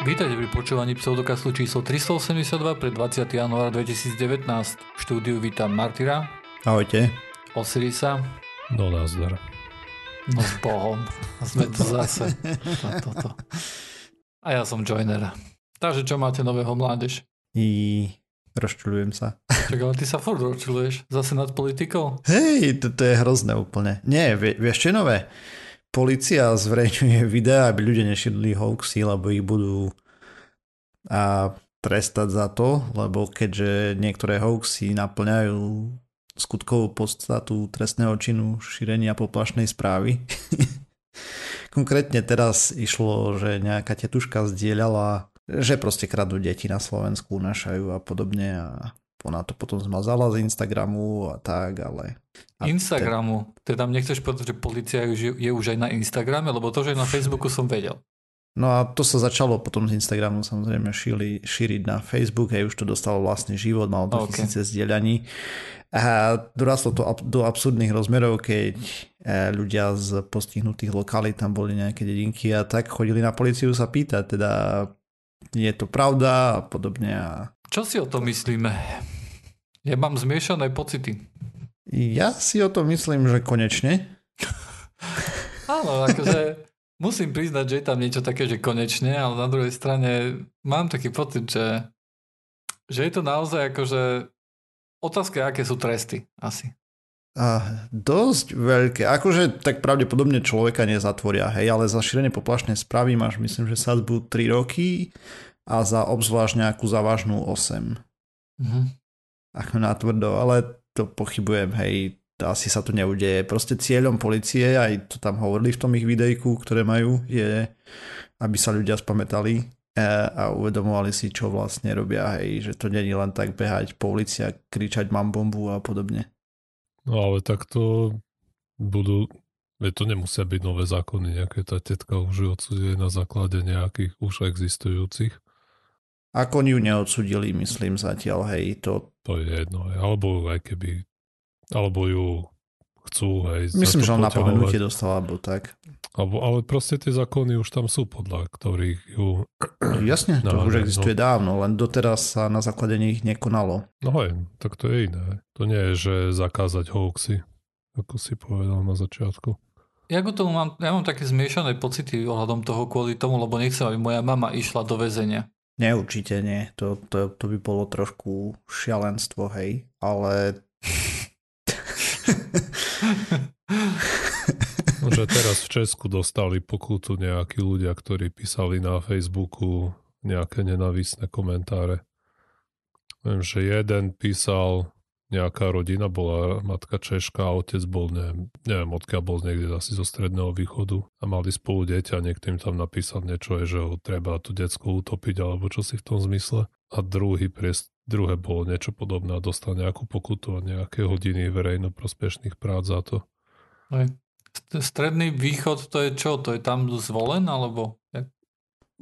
Vítajte pri počúvaní pseudokastu číslo 382 pre 20. január 2019. V štúdiu vítam Martyra, Ahojte. Osirisa, No nazdar. no s Bohom. A sme tu zase. Toto. A ja som Joiner. Takže čo máte nového mládež? I rozčulujem sa. Čak, ale ty sa furt rozčuluješ. Zase nad politikou? Hej, toto je hrozné úplne. Nie, vie, vieš čo je nové? Polícia zverejňuje videá, aby ľudia nešírili hoaxy, lebo ich budú a trestať za to, lebo keďže niektoré hoaxy naplňajú skutkovú podstatu trestného činu šírenia poplašnej správy. Konkrétne teraz išlo, že nejaká tetuška zdieľala, že proste kradnú deti na Slovensku, našajú a podobne a ona to potom zmazala z Instagramu a tak, ale... A Instagramu. Teda nechceš povedať, že policia je, už aj na Instagrame, lebo to, že je na Facebooku som vedel. No a to sa začalo potom z Instagramu samozrejme šíri, šíriť na Facebook, aj už to dostalo vlastný život, malo to Okay. tisíce zdieľaní. A dorastlo to do absurdných rozmerov, keď eh, ľudia z postihnutých lokalít, tam boli nejaké dedinky a tak chodili na policiu sa pýtať, teda je to pravda a podobne. A Čo si o tom myslíme? Ja mám zmiešané pocity. ja si o to myslím, že konečne. Áno, akože musím priznať, že je tam niečo také, že konečne, ale na druhej strane mám taký pocit, že, že je to naozaj akože otázka, aké sú tresty asi. A dosť veľké. Akože tak pravdepodobne človeka nezatvoria, hej, ale za šírenie poplašnej správy máš myslím, že sadzbu 3 roky a za obzvlášť nejakú závažnú 8. Mhm. Ako natvrdo, ale to pochybujem, hej, to asi sa to neudeje. Proste cieľom policie, aj to tam hovorili v tom ich videjku, ktoré majú, je, aby sa ľudia spamätali e, a uvedomovali si, čo vlastne robia, hej, že to není len tak behať po ulici a kričať mám bombu a podobne. No ale takto budú, veď to nemusia byť nové zákony, nejaké tá tetka už ju odsudili na základe nejakých už existujúcich. Ako ju neodsudili, myslím zatiaľ, hej, to To je jedno, alebo aj keby, alebo ju chcú, hej, myslím, že on napomenutie poťahovať. dostal, alebo tak. Alebo, ale proste tie zákony už tam sú, podľa ktorých ju, Jasne, to No, už no, existuje dávno, len doteraz sa na základe nich nekonalo. no hej, tak to je iné. To nie je, že zakázať hoaxy, ako si povedal na začiatku. Ja, ku tomu mám, ja mám také zmiešané pocity ohľadom toho kvôli tomu, lebo nechcem, aby moja mama išla do väzenia. Nie, určite nie. To, to, to by bolo trošku šialenstvo, hej. Ale že teraz v Česku dostali pokutu nejakí ľudia, ktorí písali na Facebooku nejaké nenavisné komentáre. Viem, že jeden písal, nejaká rodina bola matka Češka a otec bol, neviem, neviem odkiaľ bol niekde asi zo stredného východu a mali spolu dieťa a niekto im tam napísal niečo, že ho treba tu decko utopiť alebo čo si v tom zmysle. A druhý priest, druhé bolo niečo podobné a dostal nejakú pokutu a nejaké hodiny verejnoprospešných prác za to. St- Stredný východ, to je čo? To je tam zvolen, alebo? Jak?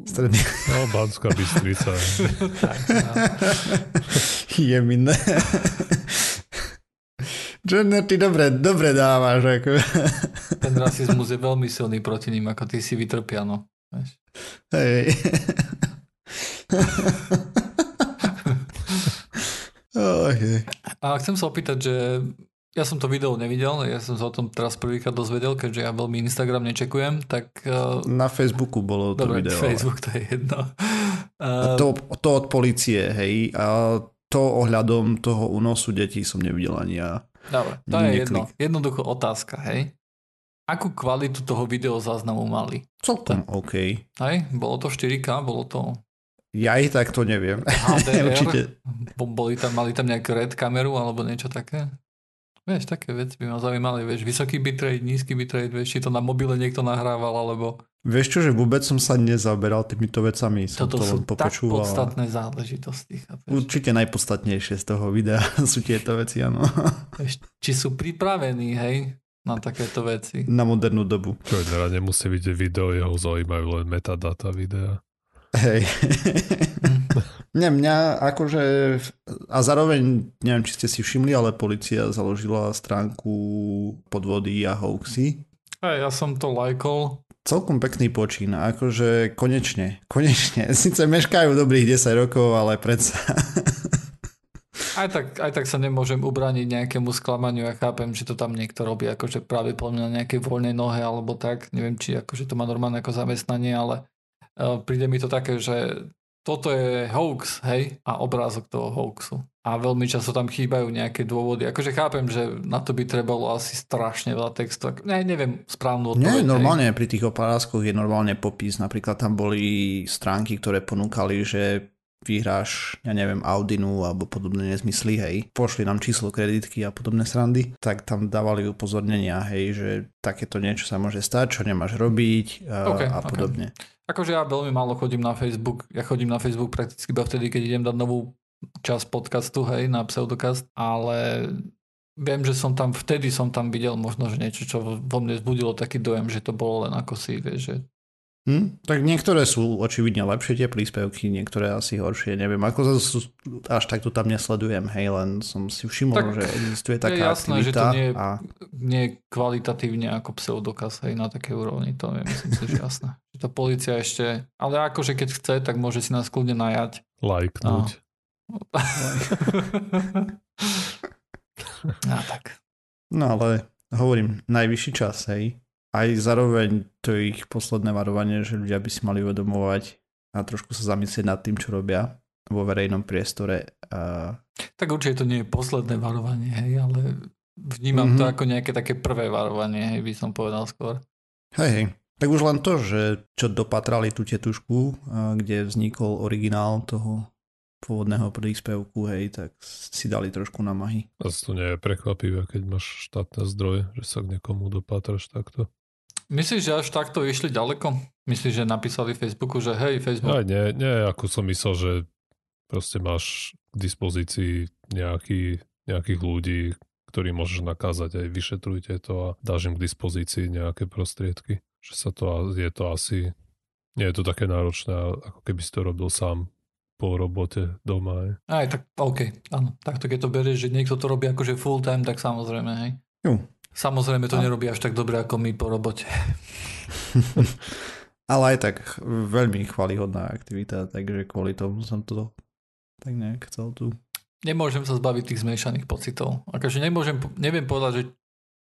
stredný No, Banská Bystrica. tak, no. je Johnner, ty dobre, dobre dávaš. Ako. Ten rasizmus je veľmi silný proti ním, ako ty si vytrpia, no. Hej. hej. A chcem sa opýtať, že ja som to video nevidel, ja som sa o tom teraz prvýkrát dozvedel, keďže ja veľmi Instagram nečekujem, tak uh, Na Facebooku bolo to dobre, video. Facebook to je jedno. To, to od policie, hej. A to ohľadom toho únosu detí som nevidel ani ja. Dobre, to je jedno. Jednoducho otázka, hej. Akú kvalitu toho video záznamu mali? Celkom OK. Hej, bolo to 4K, bolo to Ja aj tak to neviem. HDR? Určite. Bo- Boli tam, mali tam nejakú red kameru alebo niečo také? Vieš, také veci by ma zaujímali, vieš, vysoký bitrate, nízky bitrate, vieš, či to na mobile niekto nahrával, alebo Vieš čo, že vôbec som sa nezaberal týmito vecami. Som toto to sú len tak popočúval. podstatné záležitosti. chápeš? Určite najpodstatnejšie z toho videa sú tieto veci, áno. Vieš, či sú pripravení, hej, na takéto veci. Na modernú dobu. Čo teda nemusí vidieť video, jeho zaujímajú len metadata videa. Hej. Nie, mňa akože... A zároveň, neviem, či ste si všimli, ale policia založila stránku podvody a hoaxy. Hej, ja som to lajkol, celkom pekný počín. Akože konečne, konečne. Sice meškajú dobrých 10 rokov, ale predsa. Aj tak, aj tak sa nemôžem ubrániť nejakému sklamaniu. Ja chápem, že to tam niekto robí akože práve po mňa na nejakej voľnej nohe alebo tak. Neviem, či akože to má normálne ako zamestnanie, ale príde mi to také, že toto je hoax, hej, a obrázok toho hoaxu. A veľmi často tam chýbajú nejaké dôvody. Akože chápem, že na to by trebalo asi strašne veľa textu. Ne, neviem správnu odpoveď. Nie, normálne hej. pri tých oprázkoch je normálne popis. Napríklad tam boli stránky, ktoré ponúkali, že vyhráš, ja neviem, Audinu alebo podobné nezmysly, hej, pošli nám číslo kreditky a podobné srandy, tak tam dávali upozornenia, hej, že takéto niečo sa môže stať, čo nemáš robiť a, okay, a podobne. Okay. Akože ja veľmi málo chodím na Facebook, ja chodím na Facebook prakticky iba vtedy, keď idem dať novú časť podcastu, hej, na Pseudokast, ale viem, že som tam, vtedy som tam videl možno, že niečo, čo vo mne zbudilo taký dojem, že to bolo len ako si, vieš, že Hm? Tak niektoré sú očividne lepšie tie príspevky, niektoré asi horšie, neviem, ako zase až takto tam nesledujem, hej, len som si všimol, tak že existuje taká je jasné, aktivita. že to nie je, a... nie je kvalitatívne ako pseudokaz, hej, na také úrovni, to je myslím si, že jasné. Že to policia ešte, ale akože keď chce, tak môže si nás kľudne najať. Lajknúť. no tak. No ale hovorím, najvyšší čas, hej aj zároveň to je ich posledné varovanie, že ľudia by si mali uvedomovať a trošku sa zamyslieť nad tým, čo robia vo verejnom priestore. A... Tak určite to nie je posledné varovanie, hej, ale vnímam mm-hmm. to mhm. ako nejaké také prvé varovanie, hej, by som povedal skôr. Hej, hej. Tak už len to, že čo dopatrali tú tetušku, kde vznikol originál toho pôvodného príspevku, hej, tak si dali trošku namahy. Zase to nie je prekvapivé, keď máš štátne zdroje, že sa k niekomu dopatraš takto. Myslíš, že až takto išli ďaleko? Myslíš, že napísali Facebooku, že hej, Facebook... Aj nie, nie, ako som myslel, že proste máš k dispozícii nejaký, nejakých ľudí, ktorí môžeš nakázať aj vyšetrujte to a dáš im k dispozícii nejaké prostriedky. Že sa to, je to asi, nie je to také náročné, ako keby si to robil sám po robote doma. Aj, aj tak OK, áno. Takto keď to berieš, že niekto to robí akože full time, tak samozrejme, hej. Jo. Samozrejme to a... nerobí až tak dobre ako my po robote. Ale aj tak veľmi chvalihodná aktivita, takže kvôli tomu som to tak nejak chcel tu. Nemôžem sa zbaviť tých zmiešaných pocitov. Akože nemôžem, neviem povedať, že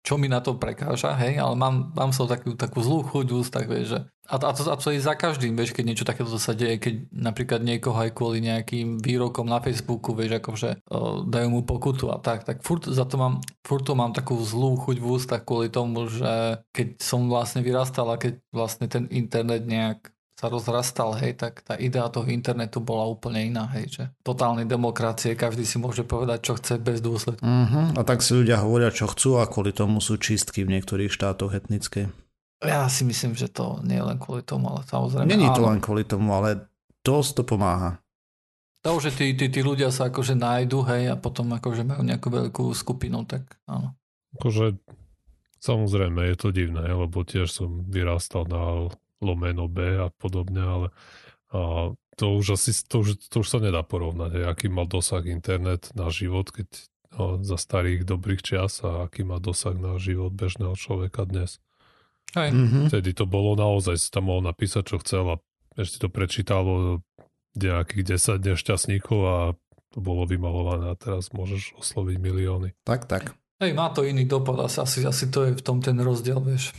čo mi na to prekáža, hej, ale mám, mám sa takú, takú zlú chuť v ústach, vieš, že a, a, to, a to je za každým, vieš, keď niečo takéto sa deje, keď napríklad niekoho aj kvôli nejakým výrokom na Facebooku, vieš, akože o, dajú mu pokutu a tak, tak furt za to mám, furt to mám takú zlú chuť v ústach kvôli tomu, že keď som vlastne vyrastal a keď vlastne ten internet nejak sa rozrastal, hej, tak tá idea toho internetu bola úplne iná, hej, že totálnej demokracie, každý si môže povedať, čo chce bez dôsledku. Uh-huh. A tak si ľudia hovoria, čo chcú a kvôli tomu sú čistky v niektorých štátoch etnické. Ja si myslím, že to nie je len kvôli tomu, ale samozrejme Není to len kvôli tomu, ale dosť to pomáha. To, že tí, tí, tí ľudia sa akože nájdu, hej, a potom akože majú nejakú veľkú skupinu, tak áno. Akože samozrejme je to divné, lebo tiež som vyrastal na lomeno B a podobne, ale a to už asi to už, to už sa nedá porovnať, aký mal dosah internet na život, keď no, za starých dobrých čias a aký má dosah na život bežného človeka dnes. Aj. Mm-hmm. Vtedy to bolo naozaj, si tam mohol napísať, čo chcel a ešte to prečítalo nejakých 10 nešťastníkov a to bolo vymalované a teraz môžeš osloviť milióny. Tak, tak. Hej, má to iný dopad, asi, asi to je v tom ten rozdiel, vieš.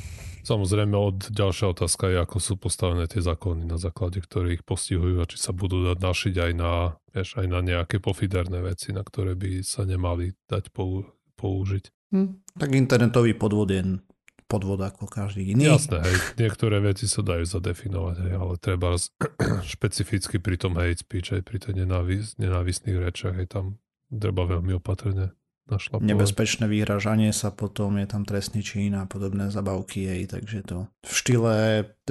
Samozrejme, od ďalšia otázka je, ako sú postavené tie zákony, na základe ktorých postihujú a či sa budú dať našiť aj na, vieš, aj na nejaké pofiderné veci, na ktoré by sa nemali dať pou, použiť. Hm, tak internetový podvod je podvod ako každý iný. Jasné, hej, niektoré veci sa dajú zadefinovať, hej, ale treba špecificky pri tom hate speech, aj pri tej nenávis, nenávisných rečiach, hej, tam treba veľmi opatrne našlapovať. Nebezpečné vyhražanie sa potom, je tam trestný čin a podobné zabavky, jej, takže to v štýle,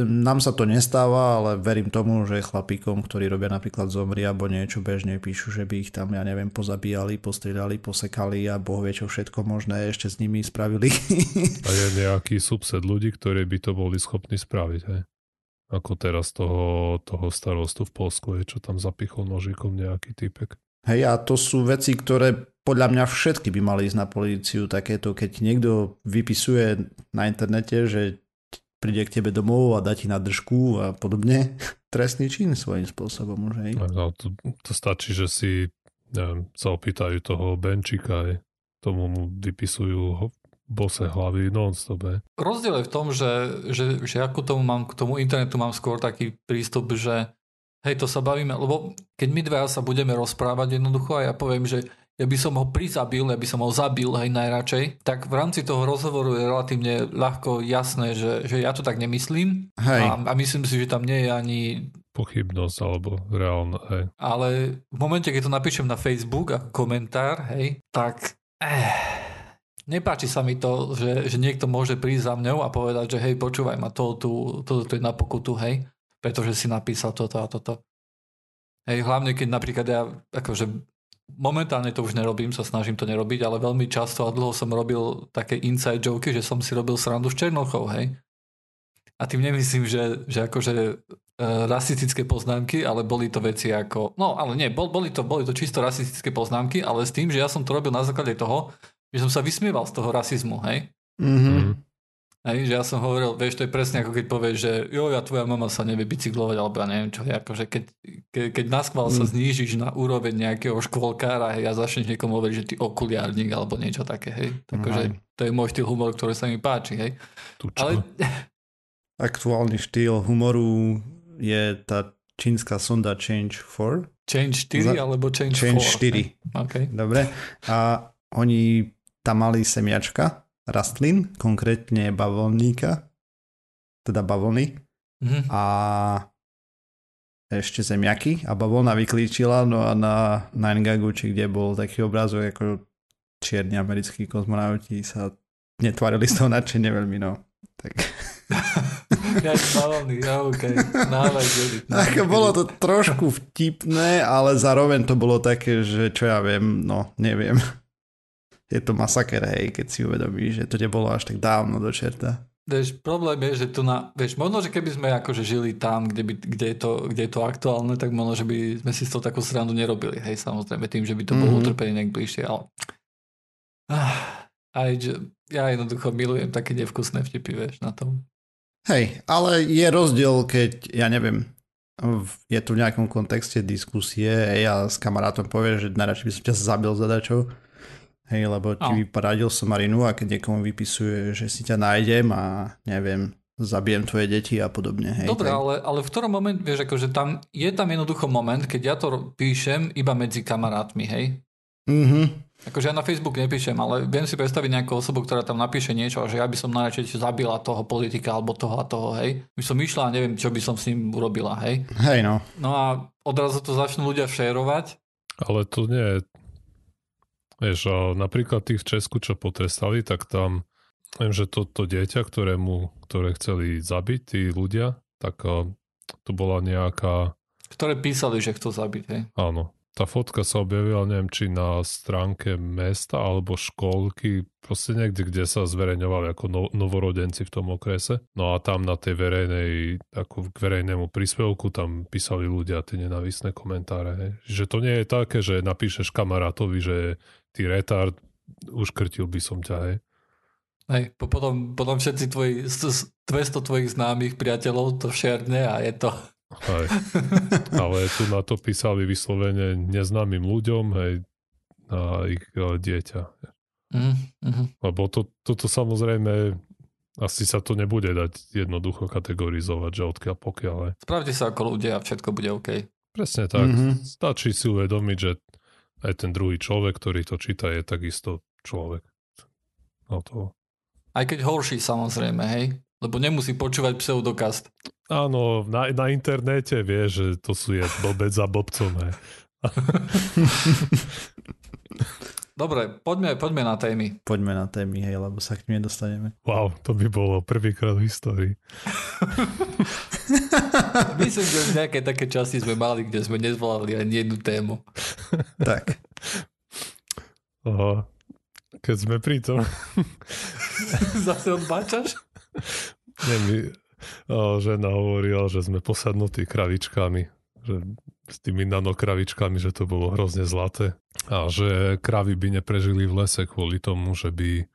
nám sa to nestáva, ale verím tomu, že chlapíkom, ktorí robia napríklad zomri alebo niečo bežne píšu, že by ich tam, ja neviem, pozabíjali, postriedali, posekali a boh vie čo všetko možné ešte s nimi spravili. a je nejaký subset ľudí, ktorí by to boli schopní spraviť, hej? Ako teraz toho, toho starostu v Polsku, je, čo tam zapichol nožikom nejaký typek. Hej, a to sú veci, ktoré podľa mňa všetky by mali ísť na políciu takéto, keď niekto vypisuje na internete, že príde k tebe domov a dá ti na držku a podobne. Trestný čin svojím spôsobom už, hej. No, to, to stačí, že si neviem, sa opýtajú toho Benčika, hej. tomu mu vypisujú bose hlavy non-stop. Rozdiel je v tom, že, že, že ako tomu mám, k tomu internetu mám skôr taký prístup, že hej, to sa bavíme, lebo keď my dva sa budeme rozprávať jednoducho a ja poviem, že ja by som ho prizabil, ja by som ho zabil hej najradšej, tak v rámci toho rozhovoru je relatívne ľahko jasné, že, že ja to tak nemyslím Hej. a, a myslím si, že tam nie je ani Pochybnosť alebo reálna, hej. ale v momente, keď to napíšem na Facebook ako komentár, hej, tak eh, nepáči sa mi to, že, že niekto môže prísť za mňou a povedať, že hej, počúvaj ma, to, tu, to, to je na pokutu, hej, pretože si napísal toto a toto. Hej, hlavne keď napríklad ja, akože momentálne to už nerobím, sa snažím to nerobiť, ale veľmi často a dlho som robil také inside joky, že som si robil srandu s Černochou, hej. A tým nemyslím, že, že akože e, rasistické poznámky, ale boli to veci ako... No, ale nie, bol, boli, to, boli to čisto rasistické poznámky, ale s tým, že ja som to robil na základe toho, že som sa vysmieval z toho rasizmu, hej. Mhm. Mm. Hej, že ja som hovoril, vieš, to je presne ako keď povieš, že jo, ja tvoja mama sa nevie bicyklovať, alebo ja neviem čo, akože keď, ke, keď na schvál sa Mm. znížiš na úroveň nejakého škôlkára hej, a začneš niekomu hovoriť, že ty okuliárnik alebo niečo také, hej. Takže Hej. to je môj štýl humoru, ktorý sa mi páči, hej. Ale Aktuálny štýl humoru je tá čínska sonda Change 4. change 4 Za- alebo change, Change 4. 4. hej. Okay. Dobre. A oni tam mali semiačka rastlín, konkrétne bavlníka, teda bavlny Mhm. a ešte zemiaky a bavlna vyklíčila, no a na 9gagu, či kde bol taký obrázok, ako čierni americkí kozmonauti sa netvarili z toho nadšene veľmi, no. Tak. Ja Ako bolo to trošku vtipné, ale zároveň to bolo také, že čo ja viem, no neviem. Je to masaker, hej, keď si uvedomíš, že to nebolo až tak dávno do čerta. Vieš, problém je, že tu na, vieš, možno, že keby sme akože žili tam, kde, by, kde, je to, kde je to aktuálne, tak možno, že by sme si z toho takú srandu nerobili, hej, samozrejme, tým, že by to bolo Mhm. utrpenie nejak bližšie, ale ah, aj, ja jednoducho milujem také nevkusné vtipy, vieš, na tom. Hej, ale je rozdiel, keď, ja neviem, je tu v nejakom kontexte diskusie hej, a s kamarátom povieš, že najradšej by som ťa zabil za dačo, hej, lebo ti No. vyparadil som Marinu a keď niekomu vypisuje, že si ťa nájdem a neviem, zabijem tvoje deti a podobne. Hej, Dobre, tak- ale, ale v ktorom moment, vieš, akože tam, je tam jednoducho moment, keď ja to píšem iba medzi kamarátmi, hej, Mhm. Akože ja na Facebook nepíšem, ale viem si predstaviť nejakú osobu, ktorá tam napíše niečo, a že ja by som najradšej zabila toho politika alebo toho a toho, hej. By som išla a neviem, čo by som s ním urobila, hej. Hej, no. No a odrazu to začnú ľudia šerovať. Ale to nie je... Vieš, a napríklad tých v Česku, čo potrestali, tak tam viem, že to, to dieťa, ktorému, ktoré chceli zabiť tí ľudia, tak to bola nejaká... ktoré písali, že chcú zabiť, hej. Áno, tá fotka sa objavila, neviem, či na stránke mesta alebo školky, proste niekde, kde sa zverejňovali ako no, novorodenci v tom okrese. No a tam na tej verejnej, ako k verejnému príspevku tam písali ľudia tie nenavisné komentáre. Hej. Že to nie je také, že napíšeš kamarátovi, že ty retard, uškrtil by som ťa, hej. Hej, po- potom, potom všetci tvoji, s- s- 200 tvojich známych priateľov to šerne a je to... Hej. Ale tu na to písali vyslovene neznámym ľuďom, hej, na ich e, dieťa. Mm, mm, Lebo to, toto samozrejme asi sa to nebude dať jednoducho kategorizovať, že odkiaľ pokiaľ. Spravte sa ako ľudia a všetko bude OK. Presne tak. Mhm. Mm-hmm. Stačí si uvedomiť, že aj ten druhý človek, ktorý to číta, je takisto človek. No to... Aj keď horší samozrejme, hej. Lebo nemusí počúvať pseudokast. Áno, na, na internete vie, že to sú je blbec za blbcom. Hej. Dobre, poďme, poďme na témy. Poďme na témy, hej, lebo sa k nim nedostaneme. Wow, to by bolo prvýkrát v histórii. Myslím, že v nejaké také časti sme mali, kde sme nezvolali ani jednu tému. tak. Aha. Keď sme pri tom, Zase odbáčaš? Nie, mi o, žena hovorila, že sme posadnutí kravičkami, že s tými nanokravičkami, že to bolo hrozne zlaté a že kravy by neprežili v lese kvôli tomu, že by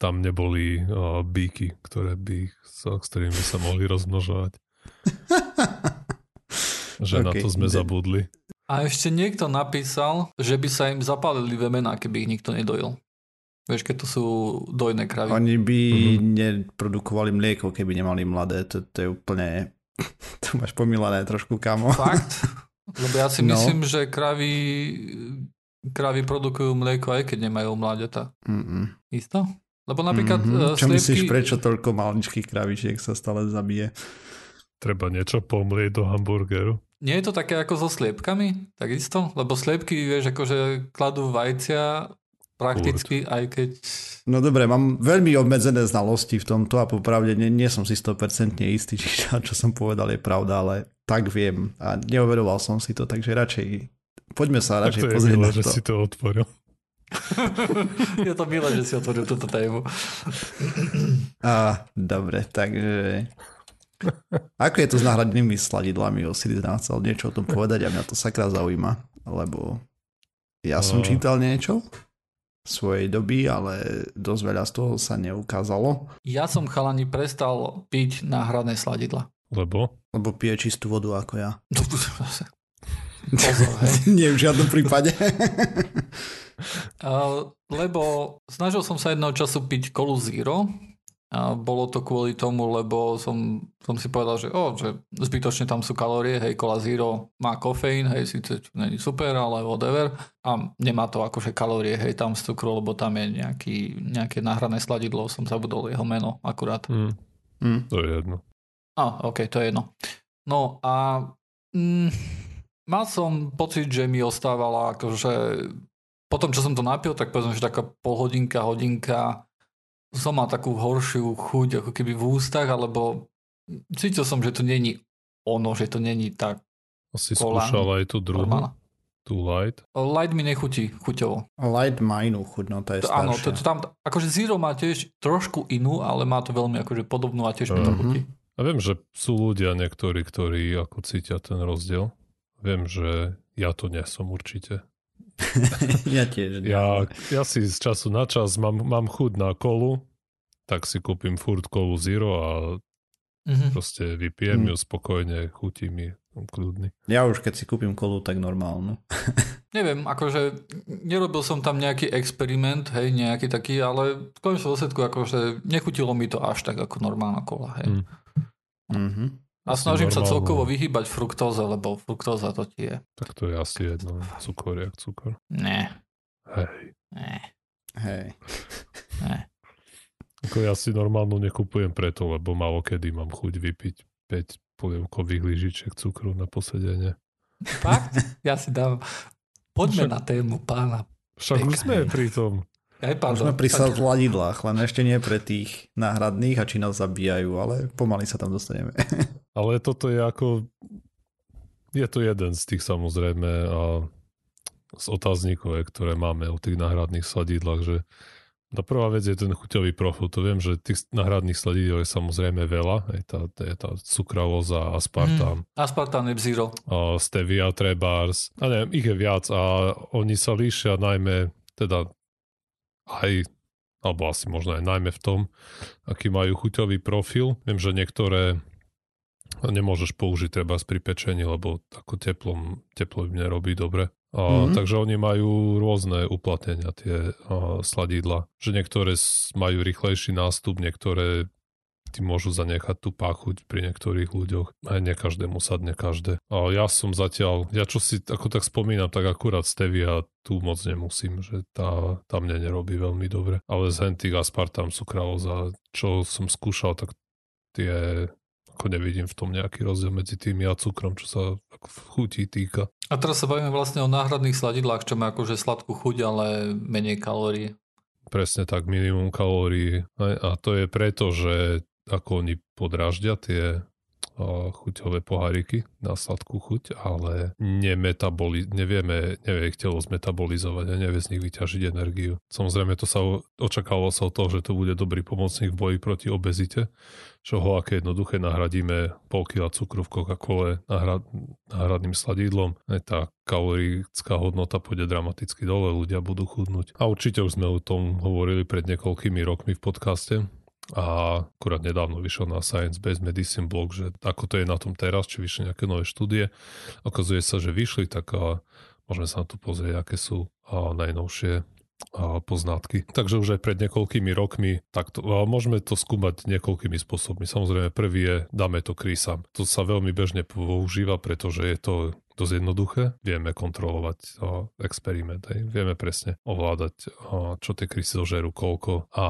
tam neboli uh, bíky, ktoré by, sa, s ktorými by sa mohli rozmnožovať. že okay. na to sme zabudli. A ešte niekto napísal, že by sa im zapálili vemená, keby ich nikto nedojil. Vieš, keď to sú dojné kravy. Oni by mm-hmm. neprodukovali mlieko, keby nemali mladé. To, to je úplne... To máš pomilané trošku, kamo. Fakt? Lebo ja si no. myslím, že kravy, kravy produkujú mlieko aj keď nemajú mladeta. Mm-mm. Isto? Lebo napríklad mm-hmm. Čo sliepky... myslíš, prečo toľko maličkých kravičiek sa stále zabije? Treba niečo pomlieť do hamburgeru. Nie je to také ako so sliepkami, takisto? Lebo sliepky, vieš, akože kladú vajcia prakticky, Urt. aj keď... No dobre, mám veľmi obmedzené znalosti v tomto a popravde nie, nie som si 100% istý, či čo som povedal je pravda, ale tak viem a neoveroval som si to, takže radšej poďme sa radšej tak to pozrieť milé, na to. že si to otvoril. je to milé, že si otvoril túto tému. A, dobre, takže ako je to s náhradnými sladidlami? Osiris nám chcel niečo o tom povedať a mňa to sakra zaujíma, lebo ja som čítal niečo svojej doby, ale dosť veľa z toho sa neukázalo. Ja som chalani prestal piť náhradné sladidla. Lebo? Lebo pije čistú vodu ako ja. Pozor, hej. Nie v žiadnom prípade. uh, lebo snažil som sa jedného času piť kolu zero, a bolo to kvôli tomu, lebo som, som si povedal, že, oh, že zbytočne tam sú kalórie, hej, Cola Zero má kofeín, hej, síce není super, ale whatever. A nemá to akože kalórie, hej, tam z cukru, lebo tam je nejaký, nejaké náhrané sladidlo, som zabudol jeho meno akurát. Mm. Mm. To je jedno. A, ok, to je jedno. No a mm, mal som pocit, že mi ostávala akože potom, čo som to napil, tak povedzme, že taká polhodinka, hodinka som mal takú horšiu chuť ako keby v ústach, alebo cítil som, že to není ono, že to není tak Asi skúšal aj tú druhú, normálna. tú light. Light mi nechutí chuťovo. Light má inú chuť, no to je to, Áno, to, to tam, akože Zero má tiež trošku inú, ale má to veľmi akože podobnú a tiež mi to chutí. A viem, že sú ľudia niektorí, ktorí ako cítia ten rozdiel. Viem, že ja to nie som určite. ja tiež. Ja, ja si z času na čas mám, mám chud na kolu, tak si kúpim furt kolu Zero a mm-hmm. proste vypijem mm. ju spokojne, chutí mi kľudný. Ja už keď si kúpim kolu, tak normálnu. Neviem, akože nerobil som tam nejaký experiment, hej, nejaký taký, ale v konečnom dôsledku akože nechutilo mi to až tak ako normálna kola, hej. Mm. Mm-hmm. A snažím normálne. sa celkovo vyhýbať fruktóze, lebo fruktóza to ti je. Tak to je asi jedno. Cukor jak cukor. Ne. Hej. Ne. Hej. Ne. Ako ja si normálnu nekupujem preto, lebo malo kedy mám chuť vypiť 5 polievkových lyžičiek cukru na posedenie. Fakt? Ja si dám... Poďme Však... na tému pána. Však už sme pri tom. Aj, pardon. Môžeme pri sladidlách, len ešte nie pre tých náhradných a či nás zabíjajú, ale pomaly sa tam dostaneme. ale toto je ako... Je to jeden z tých samozrejme a z otáznikov, ktoré máme o tých náhradných sladidlách, že tá prvá vec je ten chuťový profil. To viem, že tých náhradných sladidel je samozrejme veľa. Je tá, je tá sukralóza, aspartám. Mm, aspartám je zero. Stevia, trebars. A neviem, ich je viac a oni sa líšia najmä teda aj, alebo asi možno aj najmä v tom, aký majú chuťový profil. Viem, že niektoré nemôžeš použiť treba pri pečení, lebo ako teplom, teplo im nerobí dobre. A, mm-hmm. Takže oni majú rôzne uplatnenia, tie a, sladidla. Že niektoré majú rýchlejší nástup, niektoré ti môžu zanechať tú páchuť pri niektorých ľuďoch. Aj ne každému sadne každé. A ja som zatiaľ, ja čo si ako tak spomínam, tak akurát stevia tu moc nemusím, že tá, tá mne nerobí veľmi dobre. Ale z hentých aspartam sú kraloza, čo som skúšal, tak tie ako nevidím v tom nejaký rozdiel medzi tými a cukrom, čo sa chutí týka. A teraz sa bavíme vlastne o náhradných sladidlách, čo má akože sladkú chuť, ale menej kalórií. Presne tak, minimum kalórií. A to je preto, že ako oni podráždia tie chuťové poháriky na sladkú chuť, ale nemetaboli, nevieme, nevie ich telo zmetabolizovať a nevie z nich vyťažiť energiu. Samozrejme to sa očakávalo sa od toho, že to bude dobrý pomocník v boji proti obezite, čo ho aké jednoduché nahradíme pol kila cukru v Coca-Cole nahrad, náhradným sladidlom, tá kalorická hodnota pôjde dramaticky dole, ľudia budú chudnúť. A určite už sme o tom hovorili pred niekoľkými rokmi v podcaste, a akurát nedávno vyšiel na Science Based Medicine blog, že ako to je na tom teraz, či vyšli nejaké nové štúdie. Okazuje sa, že vyšli, tak môžeme sa na to pozrieť, aké sú najnovšie a poznatky. Takže už aj pred niekoľkými rokmi takto, a môžeme to skúmať niekoľkými spôsobmi. Samozrejme, prvý je, dáme to krísam. To sa veľmi bežne používa, pretože je to dosť jednoduché. Vieme kontrolovať o, experiment, hej. vieme presne ovládať, o, čo tie krysy zožerú, koľko a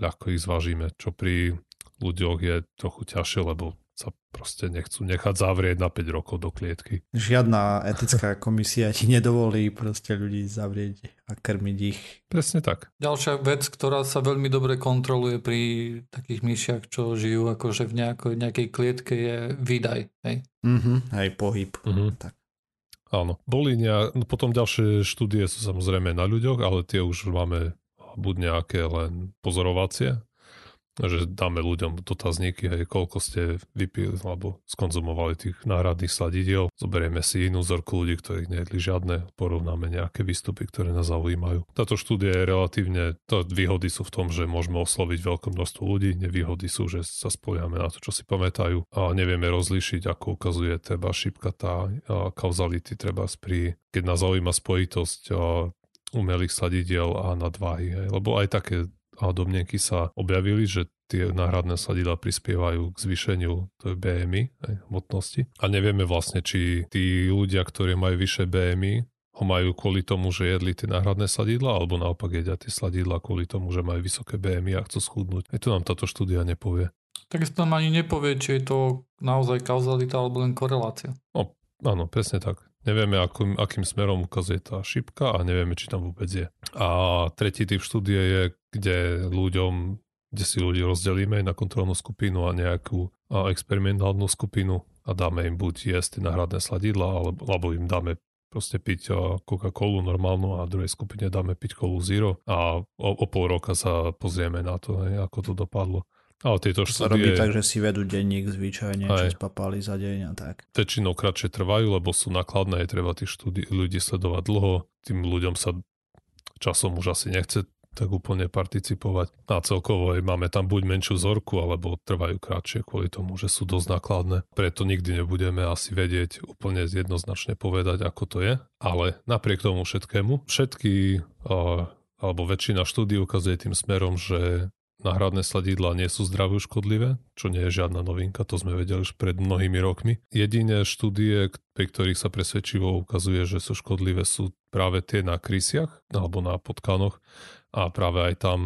ľahko ich zvážime, čo pri ľuďoch je trochu ťažšie, lebo sa proste nechcú nechať zavrieť na 5 rokov do klietky. Žiadna etická komisia ti nedovolí proste ľudí zavrieť a krmiť ich. Presne tak. Ďalšia vec, ktorá sa veľmi dobre kontroluje pri takých myšiach, čo žijú akože v nejakej, nejakej klietke je výdaj. Hej? Mm-hmm, aj pohyb. Mm-hmm. Tak. Áno. Boli nejak, no potom ďalšie štúdie sú samozrejme na ľuďoch, ale tie už máme buď nejaké len pozorovacie, že dáme ľuďom dotazníky, aj koľko ste vypili alebo skonzumovali tých náhradných sladidiel. Zoberieme si inú vzorku ľudí, ktorí nejedli žiadne, porovnáme nejaké výstupy, ktoré nás zaujímajú. Táto štúdia je relatívne, to výhody sú v tom, že môžeme osloviť veľké množstvo ľudí, nevýhody sú, že sa spoliame na to, čo si pamätajú a nevieme rozlíšiť, ako ukazuje treba šípka tá kauzality treba pri, keď nás zaujíma spojitosť umelých sladidiel a nadváhy. Lebo aj také a domnenky sa objavili, že tie náhradné sladidla prispievajú k zvýšeniu BMI, aj, hmotnosti. A nevieme vlastne, či tí ľudia, ktorí majú vyššie BMI, ho majú kvôli tomu, že jedli tie náhradné sladidla, alebo naopak jedia tie sladidla kvôli tomu, že majú vysoké BMI a chcú schudnúť. Aj to nám táto štúdia nepovie. Takisto nám ani nepovie, či je to naozaj kauzalita alebo len korelácia. No, áno, presne tak. Nevieme, akým, akým smerom ukazuje tá šipka a nevieme, či tam vôbec je. A tretí typ štúdie je, kde ľuďom, kde si ľudí rozdelíme na kontrolnú skupinu a nejakú a experimentálnu skupinu a dáme im buď jesť náhradné sladidla, alebo, alebo im dáme proste piť Coca-Colu normálnu a druhej skupine dáme piť Colu Zero a o, o pol roka sa pozrieme na to, ako to dopadlo. Ale tieto štúdie... sa robí tak, že si vedú denník zvyčajne, čo spapali za deň a tak. Väčšinou kratšie trvajú, lebo sú nakladné, je treba tých štúdí, ľudí sledovať dlho. Tým ľuďom sa časom už asi nechce tak úplne participovať. A celkovo máme tam buď menšiu zorku, alebo trvajú kratšie kvôli tomu, že sú dosť nákladné. Preto nikdy nebudeme asi vedieť úplne jednoznačne povedať, ako to je. Ale napriek tomu všetkému, všetky alebo väčšina štúdí ukazuje tým smerom, že náhradné sladidlá nie sú zdravé škodlivé, čo nie je žiadna novinka, to sme vedeli už pred mnohými rokmi. Jediné štúdie, pri ktorých sa presvedčivo ukazuje, že sú škodlivé, sú práve tie na krysiach alebo na potkanoch a práve aj tam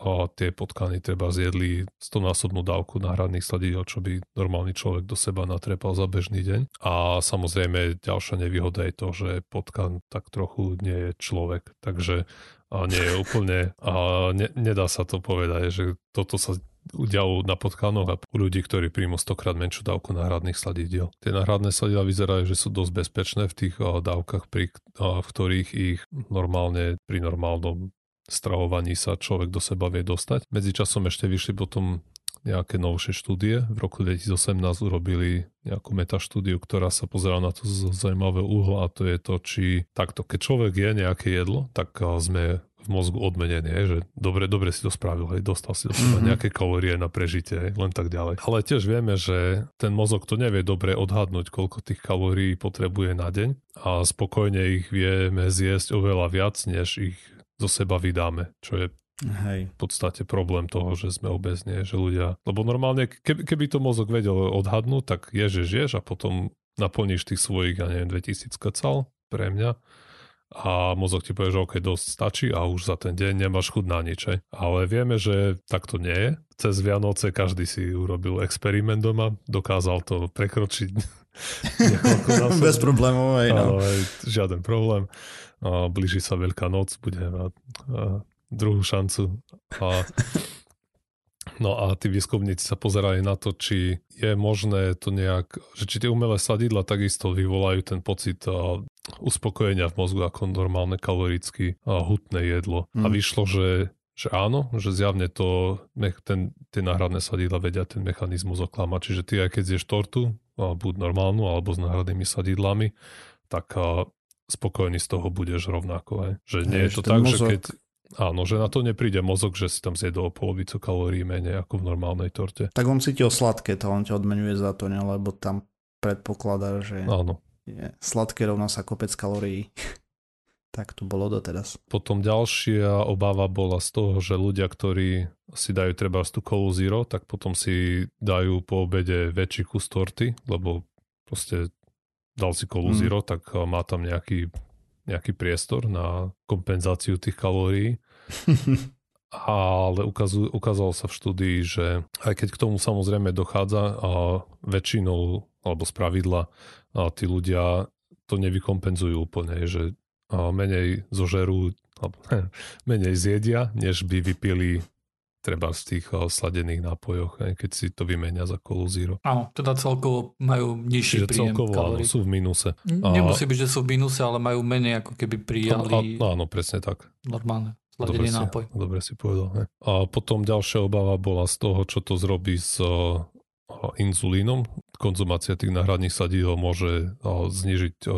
o, tie potkany treba zjedli 100-násobnú dávku náhradných sladidel, čo by normálny človek do seba natrepal za bežný deň. A samozrejme ďalšia nevýhoda je to, že potkan tak trochu nie je človek, takže a nie je úplne, a ne, nedá sa to povedať, že toto sa udialo na potkanoch a u ľudí, ktorí príjmu stokrát menšiu dávku náhradných sladidiel. Tie náhradné sladidla vyzerajú, že sú dosť bezpečné v tých dávkach, pri, v ktorých ich normálne pri normálnom stravovaní sa človek do seba vie dostať. Medzičasom ešte vyšli potom nejaké novšie štúdie. V roku 2018 urobili nejakú metaštúdiu, ktorá sa pozerá na to z zaujímavého uhla a to je to, či takto, keď človek je nejaké jedlo, tak sme v mozgu odmenení, že dobre, dobre si to spravil, hej, dostal si do seba mm-hmm. nejaké kalórie na prežitie, hej, len tak ďalej. Ale tiež vieme, že ten mozog to nevie dobre odhadnúť, koľko tých kalórií potrebuje na deň a spokojne ich vieme zjesť oveľa viac, než ich zo seba vydáme, čo je Hej. v podstate problém toho, že sme obezní, že ľudia, lebo normálne, keby, keby to mozog vedel odhadnúť, tak je, že žiješ a potom naplníš tých svojich, ja neviem, 2000 kacal pre mňa a mozog ti povie, že OK, dosť stačí a už za ten deň nemáš chud na nič. Ale vieme, že takto nie je. Cez Vianoce každý si urobil experiment doma, dokázal to prekročiť Bez problémov aj, no. Ale žiaden problém. A blíži sa Veľká noc, bude mať druhú šancu. A No a tí výskumníci sa pozerali na to, či je možné to nejak, že či tie umelé sadidla takisto vyvolajú ten pocit a, uspokojenia v mozgu ako normálne kaloricky a hutné jedlo. Mm. A vyšlo, že že áno, že zjavne to, ten, tie náhradné sadidla vedia ten mechanizmus oklamať. Čiže ty aj keď zješ tortu, buď normálnu alebo s náhradnými sadidlami, tak spokojný z toho budeš rovnako. Aj. Že nie je to tak, mozog... že keď... Áno, že na to nepríde mozog, že si tam zjedol polovicu kalórií menej ako v normálnej torte. Tak on cítil sladké, to on ťa odmenuje za to, ne? lebo tam predpokladá, že Áno. Je, sladké rovná sa kopec kalórií. tak to bolo doteraz. Potom ďalšia obava bola z toho, že ľudia, ktorí si dajú treba tú kolu zero, tak potom si dajú po obede väčší kus torty, lebo proste dal si kolu mm. zero, tak má tam nejaký, nejaký priestor na kompenzáciu tých kalórií. ale ukazu, ukázalo sa v štúdii, že aj keď k tomu samozrejme dochádza, a väčšinou alebo z pravidla a tí ľudia to nevykompenzujú úplne, že menej zožerú, menej zjedia, než by vypili treba z tých sladených nápojoch, keď si to vymenia za kolu zero. Áno, teda celkovo majú nižší Čiže príjem celkovo áno, sú v mínuse. Nemusí byť, že sú v mínuse, ale majú menej ako keby prijali... Áno, áno presne tak. Normálne. Dobre nápoj. Si, dobre si povedal. Ne? A potom ďalšia obava bola z toho, čo to zrobí s inzulínom. Konzumácia tých náhradných sadidel môže znižiť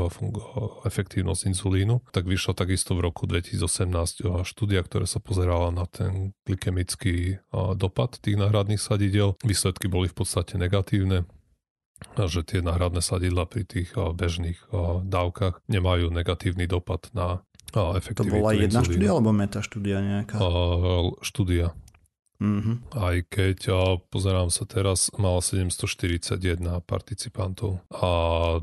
efektívnosť inzulínu. Tak vyšla takisto v roku 2018 štúdia, ktorá sa pozerala na ten glykemický dopad tých náhradných sadidel. Výsledky boli v podstate negatívne že tie náhradné sadidla pri tých bežných dávkach nemajú negatívny dopad na efektivitu To bola jedna inzulínu. štúdia alebo metaštúdia nejaká? Štúdia. Mm-hmm. Aj keď a pozerám sa teraz, mala 741 participantov a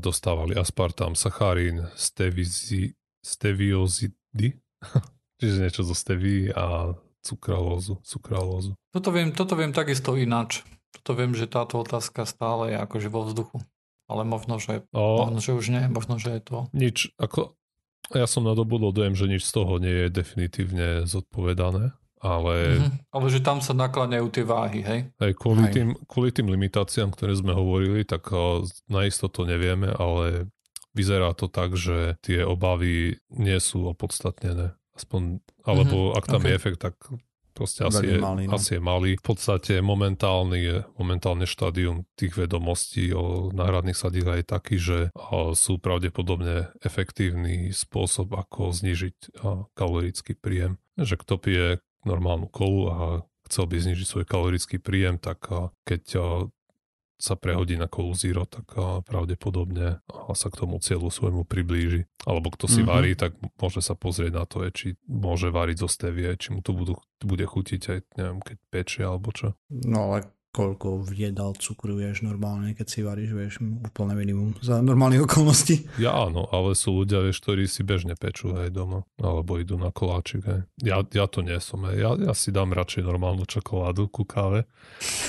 dostávali aspartam, sacharín, stevizi, steviozidy, čiže niečo zo steví a cukralózu, cukralózu. Toto viem, toto viem takisto ináč. Toto viem, že táto otázka stále je akože vo vzduchu. Ale možno, že, o, možno, že už nie, možno, že je to... Nič, ako ja som nadobudol dojem, že nič z toho nie je definitívne zodpovedané ale... Mm-hmm. Ale že tam sa nakláňajú tie váhy, hej? Hej, kvôli, hej. Tým, kvôli tým limitáciám, ktoré sme hovorili, tak naisto to nevieme, ale vyzerá to tak, že tie obavy nie sú opodstatnené. Aspoň, alebo mm-hmm. ak tam okay. je efekt, tak proste asi je, malý, no. asi je malý. V podstate momentálny je, momentálne štádium tých vedomostí o náhradných sadidlách je taký, že sú pravdepodobne efektívny spôsob, ako znižiť kalorický príjem. Že kto pije normálnu kolu a chcel by znižiť svoj kalorický príjem, tak keď sa prehodí na kolu zero, tak pravdepodobne sa k tomu cieľu svojmu priblíži. Alebo kto si mm-hmm. varí, tak môže sa pozrieť na to, či môže variť zo stevie, či mu to budú, bude chutiť aj, neviem, keď pečie alebo čo. No ale koľko jedal cukru vieš normálne, keď si varíš, vieš, úplne minimum za normálnych okolností. Ja áno, ale sú ľudia, vieš, ktorí si bežne pečú aj doma, alebo idú na koláčik, aj. Ja, ja to nie som, aj. Ja, ja si dám radšej normálnu čokoládu ku káve.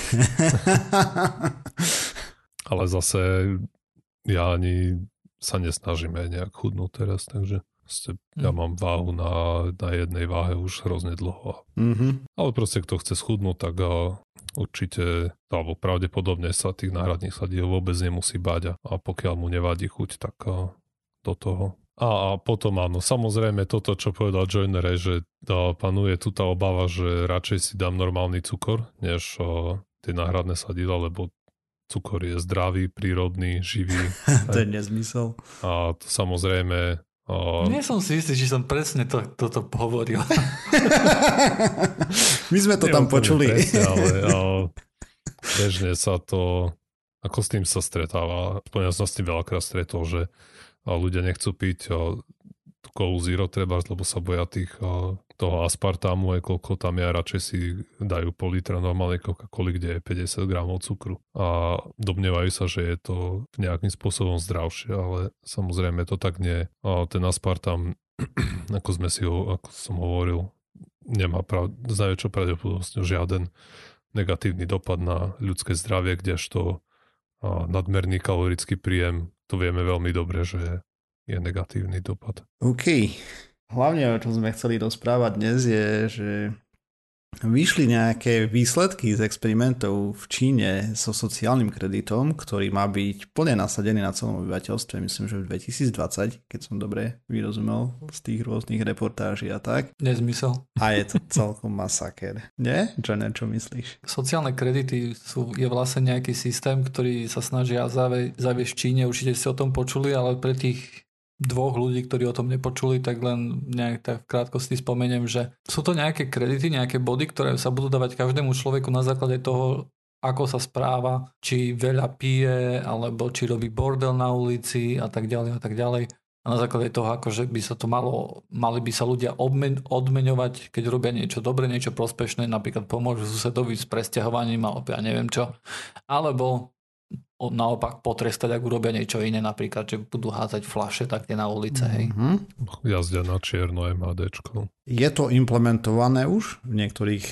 ale zase ja ani sa nesnažím aj nejak chudnúť teraz, takže Proste, ja mám váhu na, na jednej váhe už hrozne dlho. Mm-hmm. Ale proste, kto chce schudnúť, tak určite, alebo pravdepodobne sa tých náhradných sadiel vôbec nemusí báť a pokiaľ mu nevadí chuť, tak do toho. A, a potom áno, samozrejme toto, čo povedal Joiner, že panuje tu tá obava, že radšej si dám normálny cukor, než tie náhradné sadidla, lebo cukor je zdravý, prírodný, živý. to je nezmysel. A to samozrejme O... Nie som si istý, či som presne to, toto hovoril. My sme to Nie tam počuli. Presne, ale o, bežne sa to, ako s tým sa stretáva, aspoň ja som s tým veľakrát stretol, že ľudia nechcú piť kolu zero treba, lebo sa boja tých, toho aspartámu, aj koľko tam je, radšej si dajú pol litra normálnej Coca-Coly, kde je 50 gramov cukru. A domnievajú sa, že je to nejakým spôsobom zdravšie, ale samozrejme to tak nie. A ten aspartám, ako sme si ho, ako som hovoril, nemá prav, s najväčšou pravdepodobnosťou žiaden negatívny dopad na ľudské zdravie, kdežto nadmerný kalorický príjem, to vieme veľmi dobre, že je negatívny dopad. OK. Hlavne o čom sme chceli rozprávať dnes je, že vyšli nejaké výsledky z experimentov v Číne so sociálnym kreditom, ktorý má byť plne nasadený na celom obyvateľstve, myslím, že v 2020, keď som dobre vyrozumel z tých rôznych reportáží a tak. Nezmysel. A je to celkom masaker. Nie? John, čo myslíš? Sociálne kredity sú, je vlastne nejaký systém, ktorý sa snažia zaviesť v Číne. Určite ste o tom počuli, ale pre tých dvoch ľudí, ktorí o tom nepočuli, tak len nejak tak v krátkosti spomeniem, že sú to nejaké kredity, nejaké body, ktoré sa budú dávať každému človeku na základe toho, ako sa správa, či veľa pije, alebo či robí bordel na ulici a tak ďalej a tak ďalej. A na základe toho, akože by sa to malo, mali by sa ľudia obmen, odmeňovať, keď robia niečo dobré, niečo prospešné, napríklad pomôžu susedovi s presťahovaním, alebo ja neviem čo. Alebo naopak potrestať, ak urobia niečo iné, napríklad, že budú házať flaše takte na ulice, hej. Mm-hmm. Jazdia na čierno MHDčko. Je to implementované už v niektorých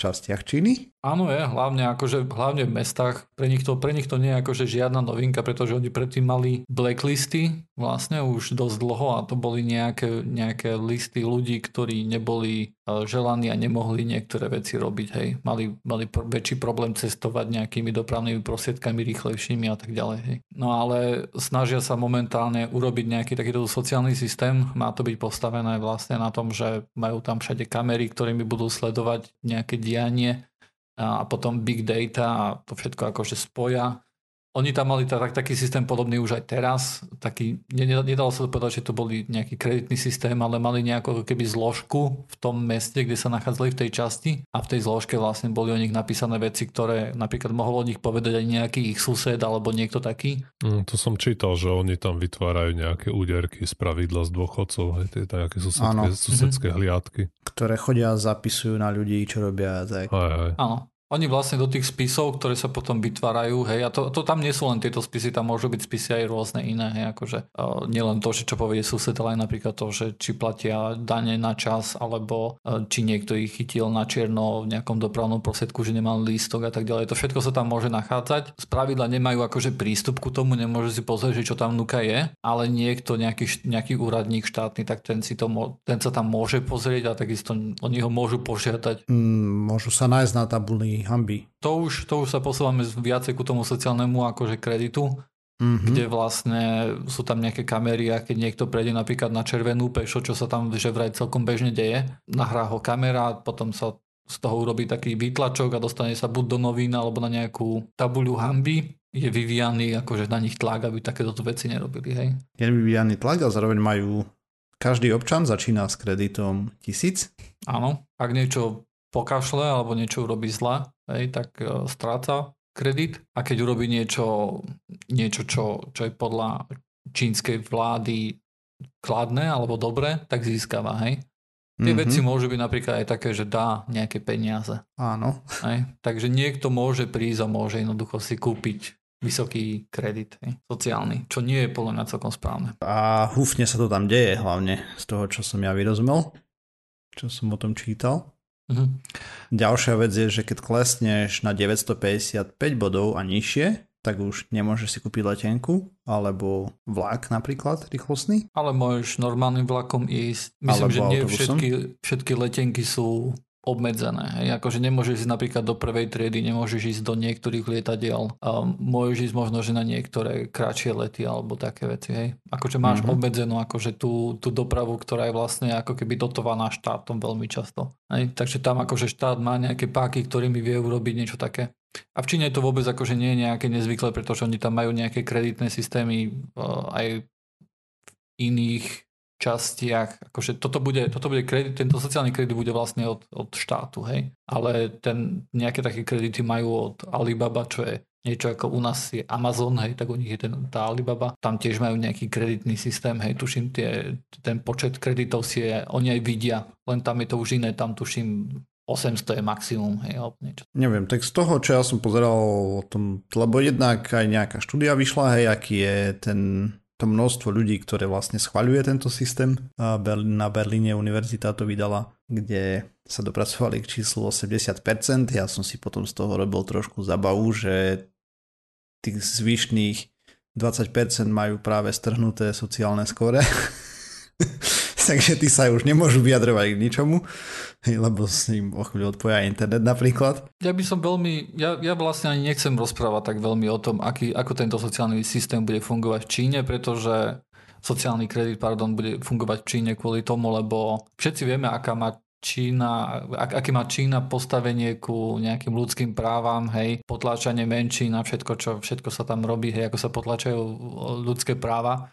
častiach Číny? Áno je, hlavne, akože, hlavne v mestách. Pre nich, to, pre nich to nie je akože žiadna novinka, pretože oni predtým mali blacklisty vlastne už dosť dlho a to boli nejaké, nejaké listy ľudí, ktorí neboli e, želaní a nemohli niektoré veci robiť. Hej. Mali, mali pr- väčší problém cestovať nejakými dopravnými prostriedkami rýchlejšími a tak ďalej. Hej. No ale snažia sa momentálne urobiť nejaký takýto sociálny systém. Má to byť postavené vlastne na tom, že majú tam všade kamery, ktorými budú sledovať nejaké dianie a potom big data a to všetko akože spoja oni tam mali tak, taký systém podobný už aj teraz. Taký, nedalo sa to povedať, že to boli nejaký kreditný systém, ale mali nejakú keby zložku v tom meste, kde sa nachádzali v tej časti a v tej zložke vlastne boli o nich napísané veci, ktoré napríklad mohol o nich povedať aj nejaký ich sused alebo niekto taký. Mm, to som čítal, že oni tam vytvárajú nejaké úderky z pravidla z dôchodcov, aj tie nejaké susedské, susedské mm-hmm. hliadky. Ktoré chodia a zapisujú na ľudí, čo robia. Tak. Aj, aj. Áno. Oni vlastne do tých spisov, ktoré sa potom vytvárajú, hej, a to, to tam nie sú len tieto spisy, tam môžu byť spisy aj rôzne iné, hej, akože uh, nielen to, že čo povie sused, ale aj napríklad to, že či platia dane na čas, alebo uh, či niekto ich chytil na čierno v nejakom dopravnom prostriedku, že nemal lístok a tak ďalej. To všetko sa tam môže nachádzať. Z pravidla nemajú akože prístup ku tomu, nemôže si pozrieť, že čo tam nuka je, ale niekto, nejaký, nejaký úradník štátny, tak ten, si to, ten sa tam môže pozrieť a takisto oni ho môžu požiadať. Mm, môžu sa nájsť na tabuli hamby. To už, to už sa posúvame viacej ku tomu sociálnemu akože kreditu, mm-hmm. kde vlastne sú tam nejaké kamery a keď niekto prejde napríklad na červenú pešo, čo sa tam že vraj celkom bežne deje, nahrá ho kamera, potom sa z toho urobí taký výtlačok a dostane sa buď do novín alebo na nejakú tabuľu hamby, je vyvíjaný akože na nich tlak, aby takéto veci nerobili, hej. Je vyvíjaný tlak a zároveň majú každý občan začína s kreditom tisíc. Áno, ak niečo pokašle alebo niečo urobí zle, hej, tak uh, stráca kredit a keď urobí niečo, niečo čo, čo je podľa čínskej vlády kladné alebo dobré, tak získava, hej. Tie mm-hmm. veci môžu byť napríklad aj také, že dá nejaké peniaze. Áno. Hej. Takže niekto môže prísť a môže jednoducho si kúpiť vysoký kredit hej, sociálny, čo nie je podľa mňa celkom správne. A húfne sa to tam deje, hlavne z toho, čo som ja vyrozumel, čo som o tom čítal. Mm-hmm. Ďalšia vec je, že keď klesneš na 955 bodov a nižšie, tak už nemôžeš si kúpiť letenku, alebo vlak napríklad rýchlostný. Ale môžeš normálnym vlakom ísť. Myslím, alebo že nie všetky, všetky letenky sú obmedzené. Hej. Akože nemôžeš ísť napríklad do prvej triedy, nemôžeš ísť do niektorých lietadiel, um, môžeš ísť možno, že na niektoré kratšie lety alebo také veci. Hej. Akože máš mm-hmm. obmedzenú akože tú, tú dopravu, ktorá je vlastne ako keby dotovaná štátom veľmi často. Hej. Takže tam akože štát má nejaké páky, ktorými vie urobiť niečo také. A v Číne to vôbec akože nie je nejaké nezvyklé, pretože oni tam majú nejaké kreditné systémy uh, aj v iných častiach, akože toto bude, toto bude kredit, tento sociálny kredit bude vlastne od, od štátu, hej. Ale ten, nejaké také kredity majú od Alibaba, čo je niečo ako u nás je Amazon, hej, tak u nich je ten, tá Alibaba. Tam tiež majú nejaký kreditný systém, hej, tuším, tie, ten počet kreditov si je, oni aj vidia, len tam je to už iné, tam tuším 800 je maximum, hej, alebo niečo. Neviem, tak z toho, čo ja som pozeral o tom, lebo jednak aj nejaká štúdia vyšla, hej, aký je ten to množstvo ľudí, ktoré vlastne schvaľuje tento systém. Na Berlíne univerzita to vydala, kde sa dopracovali k číslu 80%. Ja som si potom z toho robil trošku zabavu, že tých zvyšných 20% majú práve strhnuté sociálne skóre. takže ty sa už nemôžu vyjadrovať k ničomu, lebo s ním o chvíľu odpoja internet napríklad. Ja by som veľmi, ja, ja vlastne ani nechcem rozprávať tak veľmi o tom, aký, ako tento sociálny systém bude fungovať v Číne, pretože sociálny kredit, pardon, bude fungovať v Číne kvôli tomu, lebo všetci vieme, aká má Čína, ak, aké má Čína postavenie ku nejakým ľudským právam, hej, potláčanie menšín a všetko, čo, všetko sa tam robí, hej, ako sa potláčajú ľudské práva.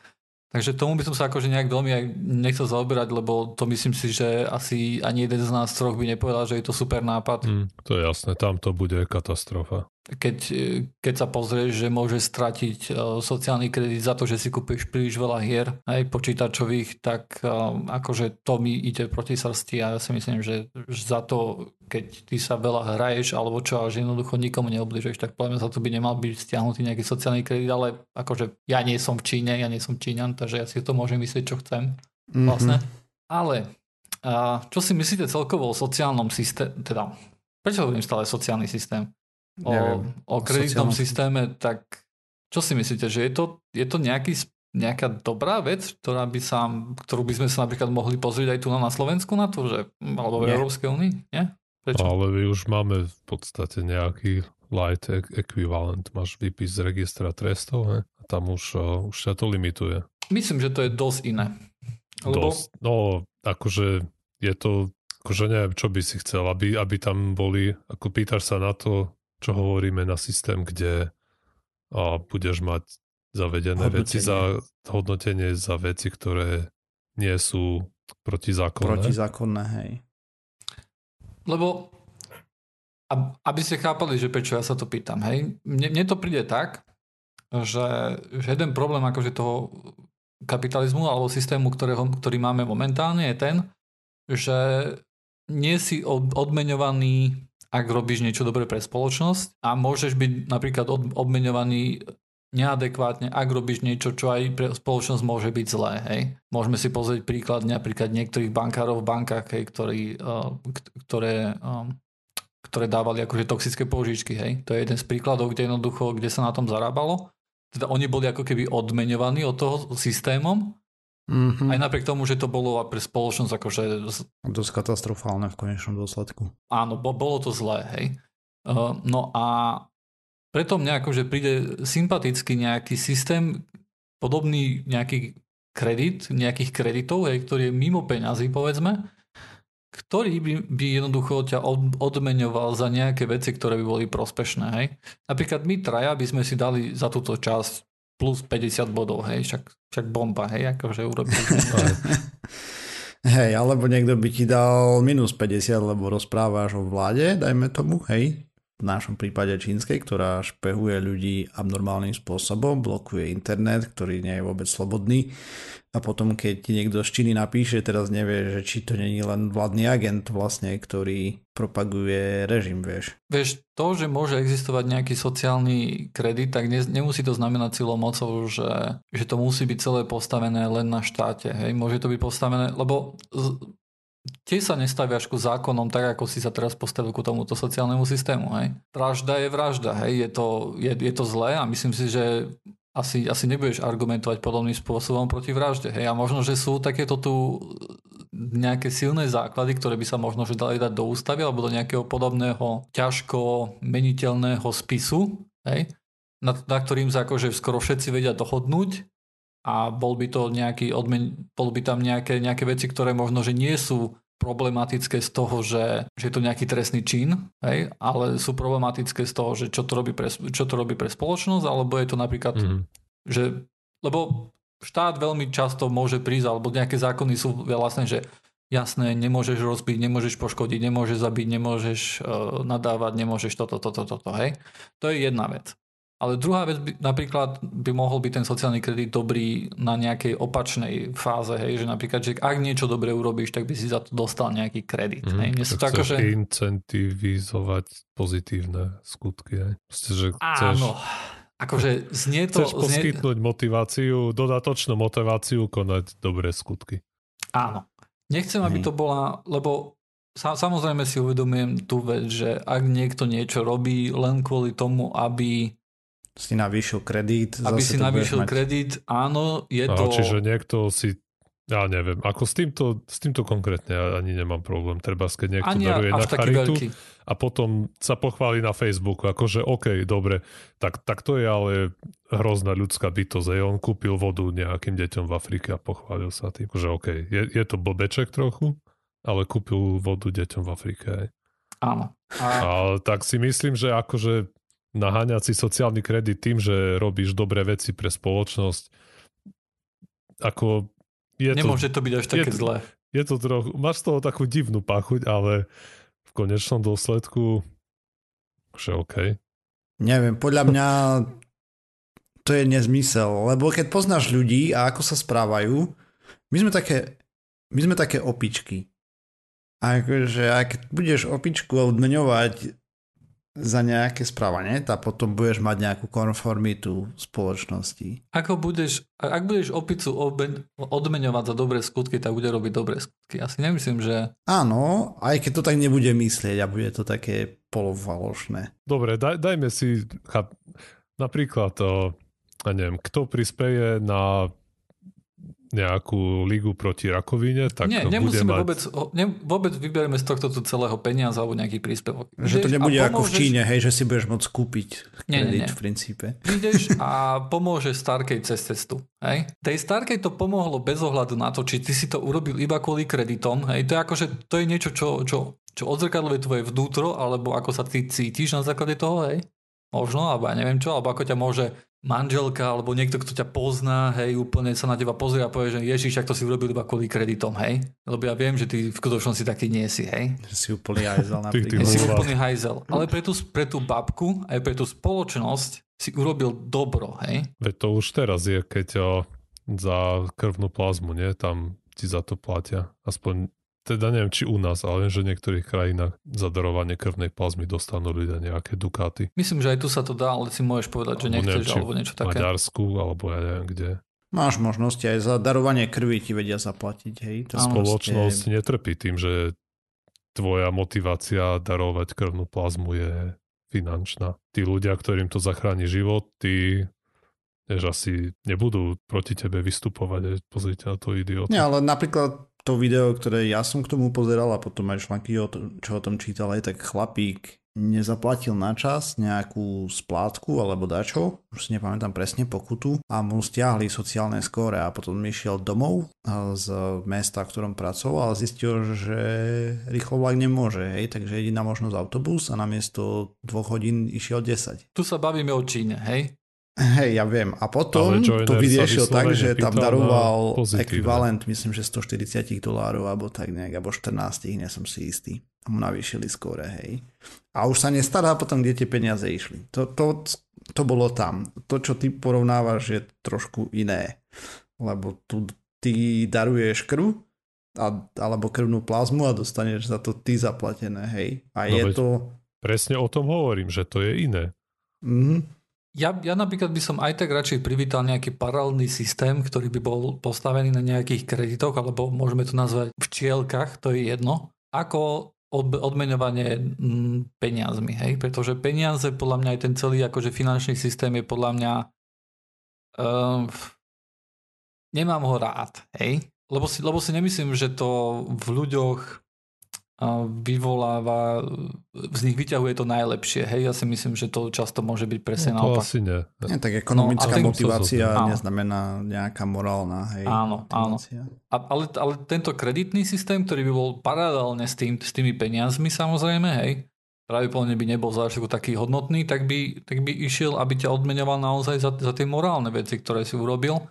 Takže tomu by som sa akože nejak veľmi aj nechcel zaoberať, lebo to myslím si, že asi ani jeden z nás troch by nepovedal, že je to super nápad. Mm, to je jasné, tam to bude katastrofa keď, keď sa pozrieš, že môže stratiť e, sociálny kredit za to, že si kúpiš príliš veľa hier aj počítačových, tak e, akože to mi ide proti srsti a ja si myslím, že za to, keď ty sa veľa hraješ alebo čo, a že jednoducho nikomu neobližuješ, tak podľa mňa za to by nemal byť stiahnutý nejaký sociálny kredit, ale akože ja nie som v Číne, ja nie som Číňan, takže ja si to môžem myslieť, čo chcem. Mm-hmm. Vlastne. Ale a čo si myslíte celkovo o sociálnom systéme, teda prečo hovorím stále sociálny systém? o, o kreditnom systéme, tak čo si myslíte, že je to, je to nejaký, nejaká dobrá vec, ktorá by sa, ktorú by sme sa napríklad mohli pozrieť aj tu na, Slovensku na to, že, alebo v Európskej únii? Nie? Prečo? Ale my už máme v podstate nejaký light ekvivalent. Máš výpis z registra trestov ne? a tam už, uh, už sa to limituje. Myslím, že to je dosť iné. Lebo... Dosť, no, akože je to, akože neviem, čo by si chcel, aby, aby tam boli, ako pýtaš sa na to, čo hovoríme na systém, kde a budeš mať zavedené hodnotenie. veci za hodnotenie za veci, ktoré nie sú protizákonné. Protizákonné, hej. Lebo aby ste chápali, že prečo ja sa to pýtam, hej, mne, mne to príde tak, že, že jeden problém akože toho kapitalizmu alebo systému, ktorého, ktorý máme momentálne je ten, že nie si odmeňovaný ak robíš niečo dobré pre spoločnosť a môžeš byť napríklad odmenovaný neadekvátne, ak robíš niečo, čo aj pre spoločnosť môže byť zlé. Hej. Môžeme si pozrieť príklad napríklad niektorých bankárov v bankách, hej, ktorí, uh, ktoré, um, ktoré dávali akože toxické požičky. Hej. To je jeden z príkladov, kde jednoducho, kde sa na tom zarábalo. Teda oni boli ako keby odmenovaní od toho systémom Mm-hmm. Aj napriek tomu, že to bolo pre spoločnosť akože... Dosť katastrofálne v konečnom dôsledku. Áno, bo, bolo to zlé, hej. Uh, no a preto mne akože príde sympatický nejaký systém, podobný nejaký kredit, nejakých kreditov, hej, ktorý je mimo peňazí, povedzme, ktorý by, by jednoducho ťa odmeňoval za nejaké veci, ktoré by boli prospešné. Hej. Napríklad my traja by sme si dali za túto časť plus 50 bodov, hej, však, však bomba, hej, akože urobili. hej, alebo niekto by ti dal minus 50, lebo rozprávaš o vláde, dajme tomu, hej, v našom prípade čínskej, ktorá špehuje ľudí abnormálnym spôsobom, blokuje internet, ktorý nie je vôbec slobodný a potom keď ti niekto z Číny napíše, teraz nevie, že či to není len vládny agent vlastne, ktorý propaguje režim, vieš. Vieš, to, že môže existovať nejaký sociálny kredit, tak ne, nemusí to znamenať silou mocou, že, že to musí byť celé postavené len na štáte. Hej? Môže to byť postavené, lebo tiež sa nestaviaš ku zákonom tak, ako si sa teraz postavil ku tomuto sociálnemu systému. Hej. Vražda je vražda, hej. Je, to, je, je to zlé a myslím si, že asi, asi nebudeš argumentovať podobným spôsobom proti vražde. Hej. A možno, že sú takéto tu nejaké silné základy, ktoré by sa možno že dali dať do ústavy alebo do nejakého podobného ťažko meniteľného spisu, hej, nad, na ktorým sa akože skoro všetci vedia dohodnúť a bol by to nejaký odmen, bol by tam nejaké, nejaké veci, ktoré možno, že nie sú problematické z toho, že, že je to nejaký trestný čin, hej, ale sú problematické z toho, že čo to robí pre, čo to robí pre spoločnosť, alebo je to napríklad, mm. že, lebo štát veľmi často môže prísť, alebo nejaké zákony sú vlastne, že jasné, nemôžeš rozbiť, nemôžeš poškodiť, nemôžeš zabiť, nemôžeš uh, nadávať, nemôžeš toto, toto, toto, hej. To je jedna vec. Ale druhá vec by, napríklad by mohol byť ten sociálny kredit dobrý na nejakej opačnej fáze, hej, že napríklad, že ak niečo dobre urobíš, tak by si za to dostal nejaký kredit. Mm, hej. Mne tak že... incentivizovať pozitívne skutky. Hej. Proste, že chceš... Áno. Akože znie to... Chceš poskytnúť znie... motiváciu, dodatočnú motiváciu konať dobré skutky. Áno. Nechcem, aby to bola, lebo samozrejme si uvedomujem tú vec, že ak niekto niečo robí len kvôli tomu, aby si navýšil kredit. Aby si navýšil mať... kredit, áno, je no, to... Čiže niekto si Ja neviem, ako s týmto, s týmto konkrétne ja ani nemám problém. Treba, keď niekto Ani daruje na charitu veľký. a potom sa pochváli na Facebooku, akože OK, dobre, tak, tak to je ale hrozná ľudská bytosť. Hej. On kúpil vodu nejakým deťom v Afrike a pochválil sa tým, že OK, je, je to blbeček trochu, ale kúpil vodu deťom v Afrike. Hej. Áno. A, Ale tak si myslím, že akože naháňať si sociálny kredit tým, že robíš dobré veci pre spoločnosť, ako je to, nemôže to byť až také to- zlé. je to trochu, máš z toho takú divnú pachuť, ale v konečnom dôsledku že OK. Neviem, podľa mňa to je nezmysel, lebo keď poznáš ľudí a ako sa správajú, my sme také, my sme také opičky. A akože, ak budeš opičku odmeňovať za nejaké správanie, tak potom budeš mať nejakú konformitu spoločnosti. Ako budeš, ak budeš opicu obe- odmeňovať za dobré skutky, tak bude robiť dobré skutky. Ja si nemyslím, že... Áno, aj keď to tak nebude myslieť a bude to také polovalošné. Dobre, daj, dajme si chap, napríklad, o, ja neviem, kto prispeje na nejakú ligu proti rakovine, tak Nie, bude nemusíme mať... vôbec, ne, vôbec vyberieme z tohto tu celého peniaza alebo nejaký príspevok. Že to nebude ako v pomôžeš- Číne, hej, že si budeš môcť kúpiť Nie, nie, kredit nie. v princípe. Prídeš a pomôžeš Starkej cez cestu. Hej? Tej Starkej to pomohlo bez ohľadu na to, či ty si to urobil iba kvôli kreditom. Hej? To je akože, to je niečo, čo, čo, čo odzrkadluje tvoje vnútro, alebo ako sa ty cítiš na základe toho, hej? Možno, alebo ja neviem čo, alebo ako ťa môže manželka, alebo niekto, kto ťa pozná, hej, úplne sa na teba pozrie a povie, že Ježiš, ak to si urobil iba kvôli kreditom, hej? Lebo ja viem, že ty v skutočnosti taký nie si, hej? Že si úplný ajzel Ty- ty Nie napríklad. si úplný hajzel. Ale pre tú, pre tú babku, aj pre tú spoločnosť si urobil dobro, hej? Veď to už teraz je, keď o, za krvnú plazmu, nie? Tam ti za to platia. Aspoň, teda neviem, či u nás, ale viem, že v niektorých krajinách za darovanie krvnej plazmy dostanú ľudia nejaké dukáty. Myslím, že aj tu sa to dá, ale si môžeš povedať, že nechceš, neviem, alebo niečo V také. Maďarsku, alebo ja neviem kde. Máš možnosti aj za darovanie krvi ti vedia zaplatiť, hej. To. Spoločnosť proste- netrpí tým, že tvoja motivácia darovať krvnú plazmu je finančná. Tí ľudia, ktorým to zachráni život, tí vieš, asi nebudú proti tebe vystupovať. že Pozrite na to idiot. Nie, ale napríklad to video, ktoré ja som k tomu pozeral a potom aj články, čo o tom čítal, aj tak chlapík nezaplatil na čas nejakú splátku alebo dačo, už si nepamätám presne pokutu a mu stiahli sociálne skóre a potom išiel domov z mesta, v ktorom pracoval a zistil, že rýchlo vlak nemôže, hej, takže jediná možnosť autobus a namiesto dvoch hodín išiel 10. Tu sa bavíme o Číne, hej? Hej, ja viem. A potom to vyriešil tak, že tam daroval ekvivalent, myslím, že 140 dolárov, alebo tak nejak, alebo 14, nie som si istý. A mu navýšili skóre, hej. A už sa nestará potom, kde tie peniaze išli. To, to, to bolo tam. To, čo ty porovnávaš, je trošku iné. Lebo tu ty daruješ krv, a, alebo krvnú plazmu a dostaneš za to ty zaplatené, hej. A No je to... Presne o tom hovorím, že to je iné. Mhm. Ja, ja napríklad by som aj tak radšej privítal nejaký paralelný systém, ktorý by bol postavený na nejakých kreditoch, alebo môžeme to nazvať včielkach, to je jedno, ako od, odmeňovanie mm, peniazmi, hej? Pretože peniaze, podľa mňa aj ten celý akože finančný systém je podľa mňa um, nemám ho rád, hej? Lebo si, lebo si nemyslím, že to v ľuďoch vyvoláva, z nich vyťahuje to najlepšie. Hej, ja si myslím, že to často môže byť presne No, to naopak. asi nie. Nie, tak ekonomická No, motivácia Áno. neznamená nejaká morálna, hej. Áno, áno. motivácia. A, ale, ale tento kreditný systém, ktorý by bol paralelne s, tým, s tými peniazmi samozrejme, hej, pravdepodobne by nebol za taký hodnotný, tak by, tak by išiel, aby ťa odmenoval naozaj za, za tie morálne veci, ktoré si urobil.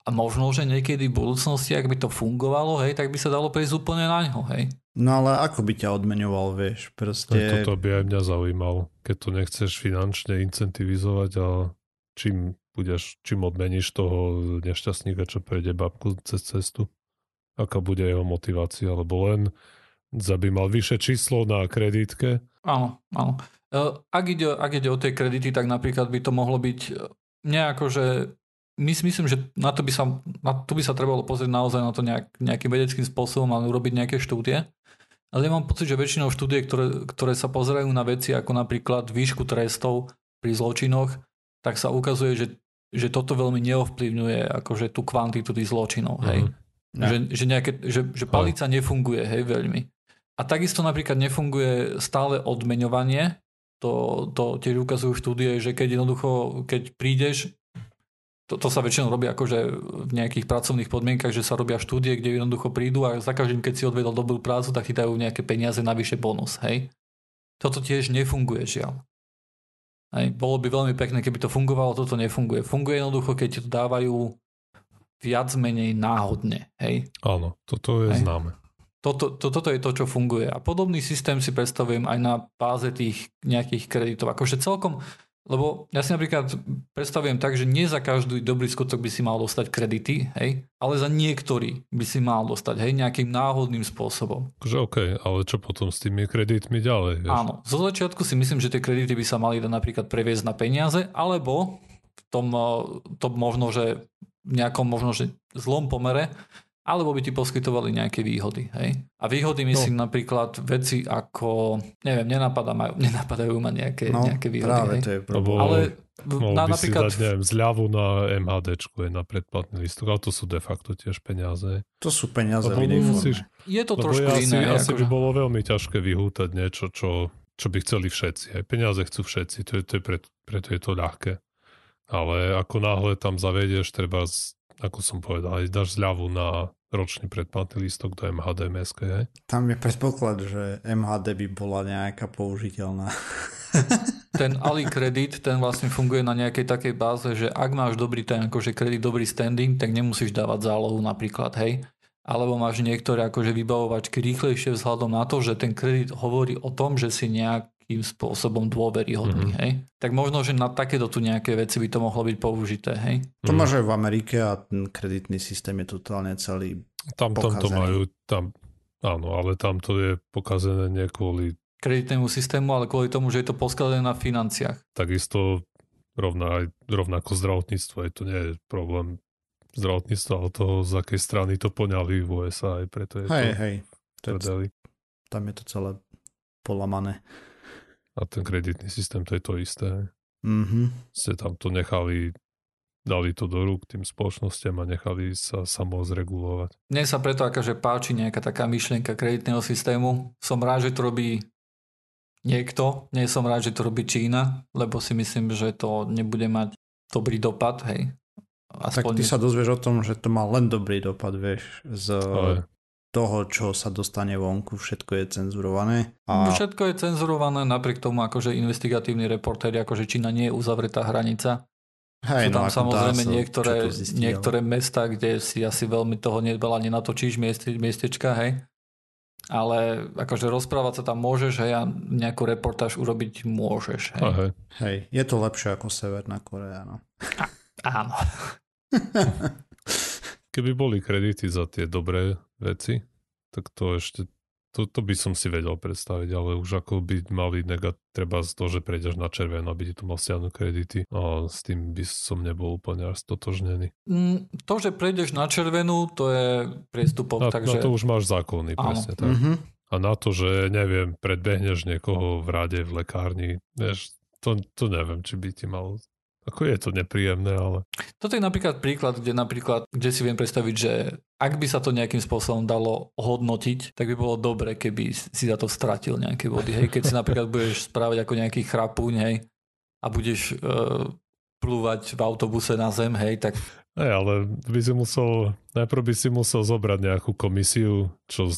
A možno, že niekedy v budúcnosti, ak by to fungovalo, hej, tak by sa dalo prejsť úplne na ňo, hej. No ale ako by ťa odmenoval, vieš, Tak proste... toto by aj mňa zaujímalo. Keď to nechceš finančne incentivizovať a čím budeš, čím odmeníš toho nešťastníka, čo prejde babku cez cestu? Aká bude jeho motivácia? Lebo len za by mal vyššie číslo na kreditke. Áno, áno. E, Ak ide, ak ide o tie kredity, tak napríklad by to mohlo byť e, nejako, že my si myslím, že na to by sa, na to by sa trebalo pozrieť naozaj na to nejak, nejakým vedeckým spôsobom a urobiť nejaké štúdie. Ale ja mám pocit, že väčšinou štúdie, ktoré, ktoré sa pozerajú na veci ako napríklad výšku trestov pri zločinoch, tak sa ukazuje, že, že toto veľmi neovplyvňuje akože tú kvantitu tých zločinov. Hej. Mhm. No. Že, že, nejaké, že, že palica nefunguje, hej, veľmi. A takisto napríklad nefunguje stále odmeňovanie, to, to tiež ukazujú štúdie, že keď jednoducho, keď prídeš, to, to sa väčšinou robí akože v nejakých pracovných podmienkach, že sa robia štúdie, kde jednoducho prídu a za každým, keď si odvedol dobrú prácu, tak ti dajú nejaké peniaze navyše bonus, hej. Toto tiež nefunguje, žiaľ. Hej. Bolo by veľmi pekné, keby to fungovalo, toto nefunguje. Funguje jednoducho, keď ti to dávajú viac menej náhodne. Hej? Áno, toto je hej? známe. Toto, to, toto je to, čo funguje. A podobný systém si predstavujem aj na báze tých nejakých kreditov. Akože celkom, lebo ja si napríklad predstavujem tak, že nie za každý dobrý skutok by si mal dostať kredity, hej, ale za niektorý by si mal dostať, hej, nejakým náhodným spôsobom. Akože OK, ale čo potom s tými kreditmi ďalej? Vieš? Áno, zo začiatku si myslím, že tie kredity by sa mali dať napríklad previesť na peniaze, alebo v tom, eh, to možno, že nejakom možno že zlom pomere, alebo by ti poskytovali nejaké výhody. Hej? A výhody myslím no. napríklad veci ako, neviem, nenapadá nenapadajú ma nejaké, no, nejaké výhody. Práve hej? to je Ale na, by napríklad... si dať, neviem, zľavu na MHD, je na predplatný listok, ale to sú de facto tiež peniaze. To sú peniaze v inej musíš, Je to trošku ja iné. Asi, asi by bolo veľmi ťažké vyhútať niečo, čo, čo by chceli všetci. Aj peniaze chcú všetci, to je, to je preto, preto je to ľahké. Ale ako náhle tam zavedieš, treba, ako som povedal, aj dáš zľavu na ročný predplatný lístok do MHD MSK? Tam je predpoklad, že MHD by bola nejaká použiteľná. ten Ali kredit, ten vlastne funguje na nejakej takej báze, že ak máš dobrý ten akože kredit, dobrý standing, tak nemusíš dávať zálohu napríklad, hej. Alebo máš niektoré akože vybavovačky rýchlejšie vzhľadom na to, že ten kredit hovorí o tom, že si nejak nejakým spôsobom dôveryhodný, mm-hmm. hej? Tak možno, že na takéto tu nejaké veci by to mohlo byť použité, hej? To máš aj v Amerike a ten kreditný systém je totálne celý Tam, tam to majú, tam, áno, ale tam to je pokazené nie kvôli kreditnému systému, ale kvôli tomu, že je to poskladané na financiách. Takisto rovná, rovnako zdravotníctvo, aj to nie je problém zdravotníctva, ale toho, z akej strany to poňali v USA, aj preto je hej, to hej. To je, tam je to celé polamané. A ten kreditný systém to je to isté. Mm-hmm. Ste tam to nechali, dali to do rúk tým spoločnosťam a nechali sa samo zregulovať. Mne sa preto akože páči nejaká taká myšlienka kreditného systému. Som rád, že to robí niekto. Nie som rád, že to robí Čína, lebo si myslím, že to nebude mať dobrý dopad, hej. Aspoň tak ty sa dozvieš o tom, že to má len dobrý dopad, vieš, z, toho, čo sa dostane vonku, všetko je cenzurované. A... No, všetko je cenzurované, napriek tomu, akože investigatívny reportér, akože Čína nie je uzavretá hranica. Hej, Sú tam no, samozrejme dá, niektoré, zistí, niektoré mesta, kde si asi veľmi toho veľa nenatočíš mieste, miestečka, hej. Ale akože rozprávať sa tam môžeš, hej, a nejakú reportáž urobiť môžeš, hej. hej. Hej, je to lepšie ako Severná Korea, no. A, áno. Keby boli kredity za tie dobré veci, tak to ešte, to, to by som si vedel predstaviť, ale už ako by mali negat, treba z toho, že prejdeš na červenú, aby ti to mal stiahnuť kredity a s tým by som nebol úplne až stotožnený. Mm, to, že prejdeš na červenú, to je priestupok, na, takže... Na to už máš zákony, Áno. presne tak. Mm-hmm. A na to, že neviem, predbehneš niekoho v rade, v lekárni, vieš, to, to neviem, či by ti mal ako je to nepríjemné, ale... Toto je napríklad príklad, kde napríklad, kde si viem predstaviť, že ak by sa to nejakým spôsobom dalo hodnotiť, tak by bolo dobre, keby si za to stratil nejaké body. Hej, keď si napríklad budeš správať ako nejaký chrapúň, hej, a budeš uh, plúvať v autobuse na zem, hej, tak... Hej, ale by si musel, najprv by si musel zobrať nejakú komisiu, čo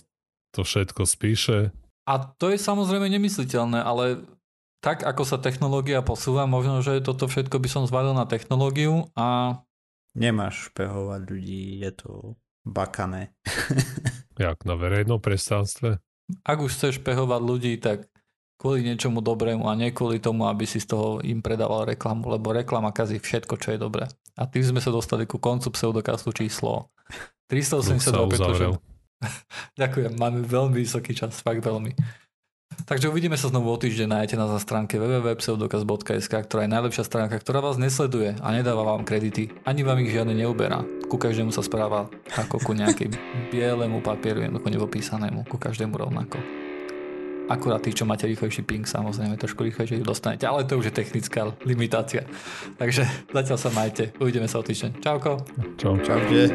to všetko spíše. A to je samozrejme nemysliteľné, ale tak ako sa technológia posúva, možno, že toto všetko by som zvalil na technológiu a... Nemáš špehovať ľudí, je to bakané. Jak na verejnom prestranstve? Ak už chceš špehovať ľudí, tak kvôli niečomu dobrému a nie kvôli tomu, aby si z toho im predával reklamu, lebo reklama kazí všetko, čo je dobré. A tým sme sa dostali ku koncu pseudokastu číslo 382, pretože... Ďakujem, máme veľmi vysoký čas, fakt veľmi. Takže uvidíme sa znovu o týždeň, nájdete nás na stránke www.pseudokaz.sk, ktorá je najlepšia stránka, ktorá vás nesleduje a nedáva vám kredity, ani vám ich žiadne neuberá. Ku každému sa správa ako ku nejakej bielemu papieru, jednoducho nepopísanému, ku každému rovnako. Akurát tí, čo máte rýchlejší ping, samozrejme trošku rýchlejšie dostanete, ale to už je technická limitácia. Takže zatiaľ sa majte, uvidíme sa o týždeň. Čauko. Čau. Čaute.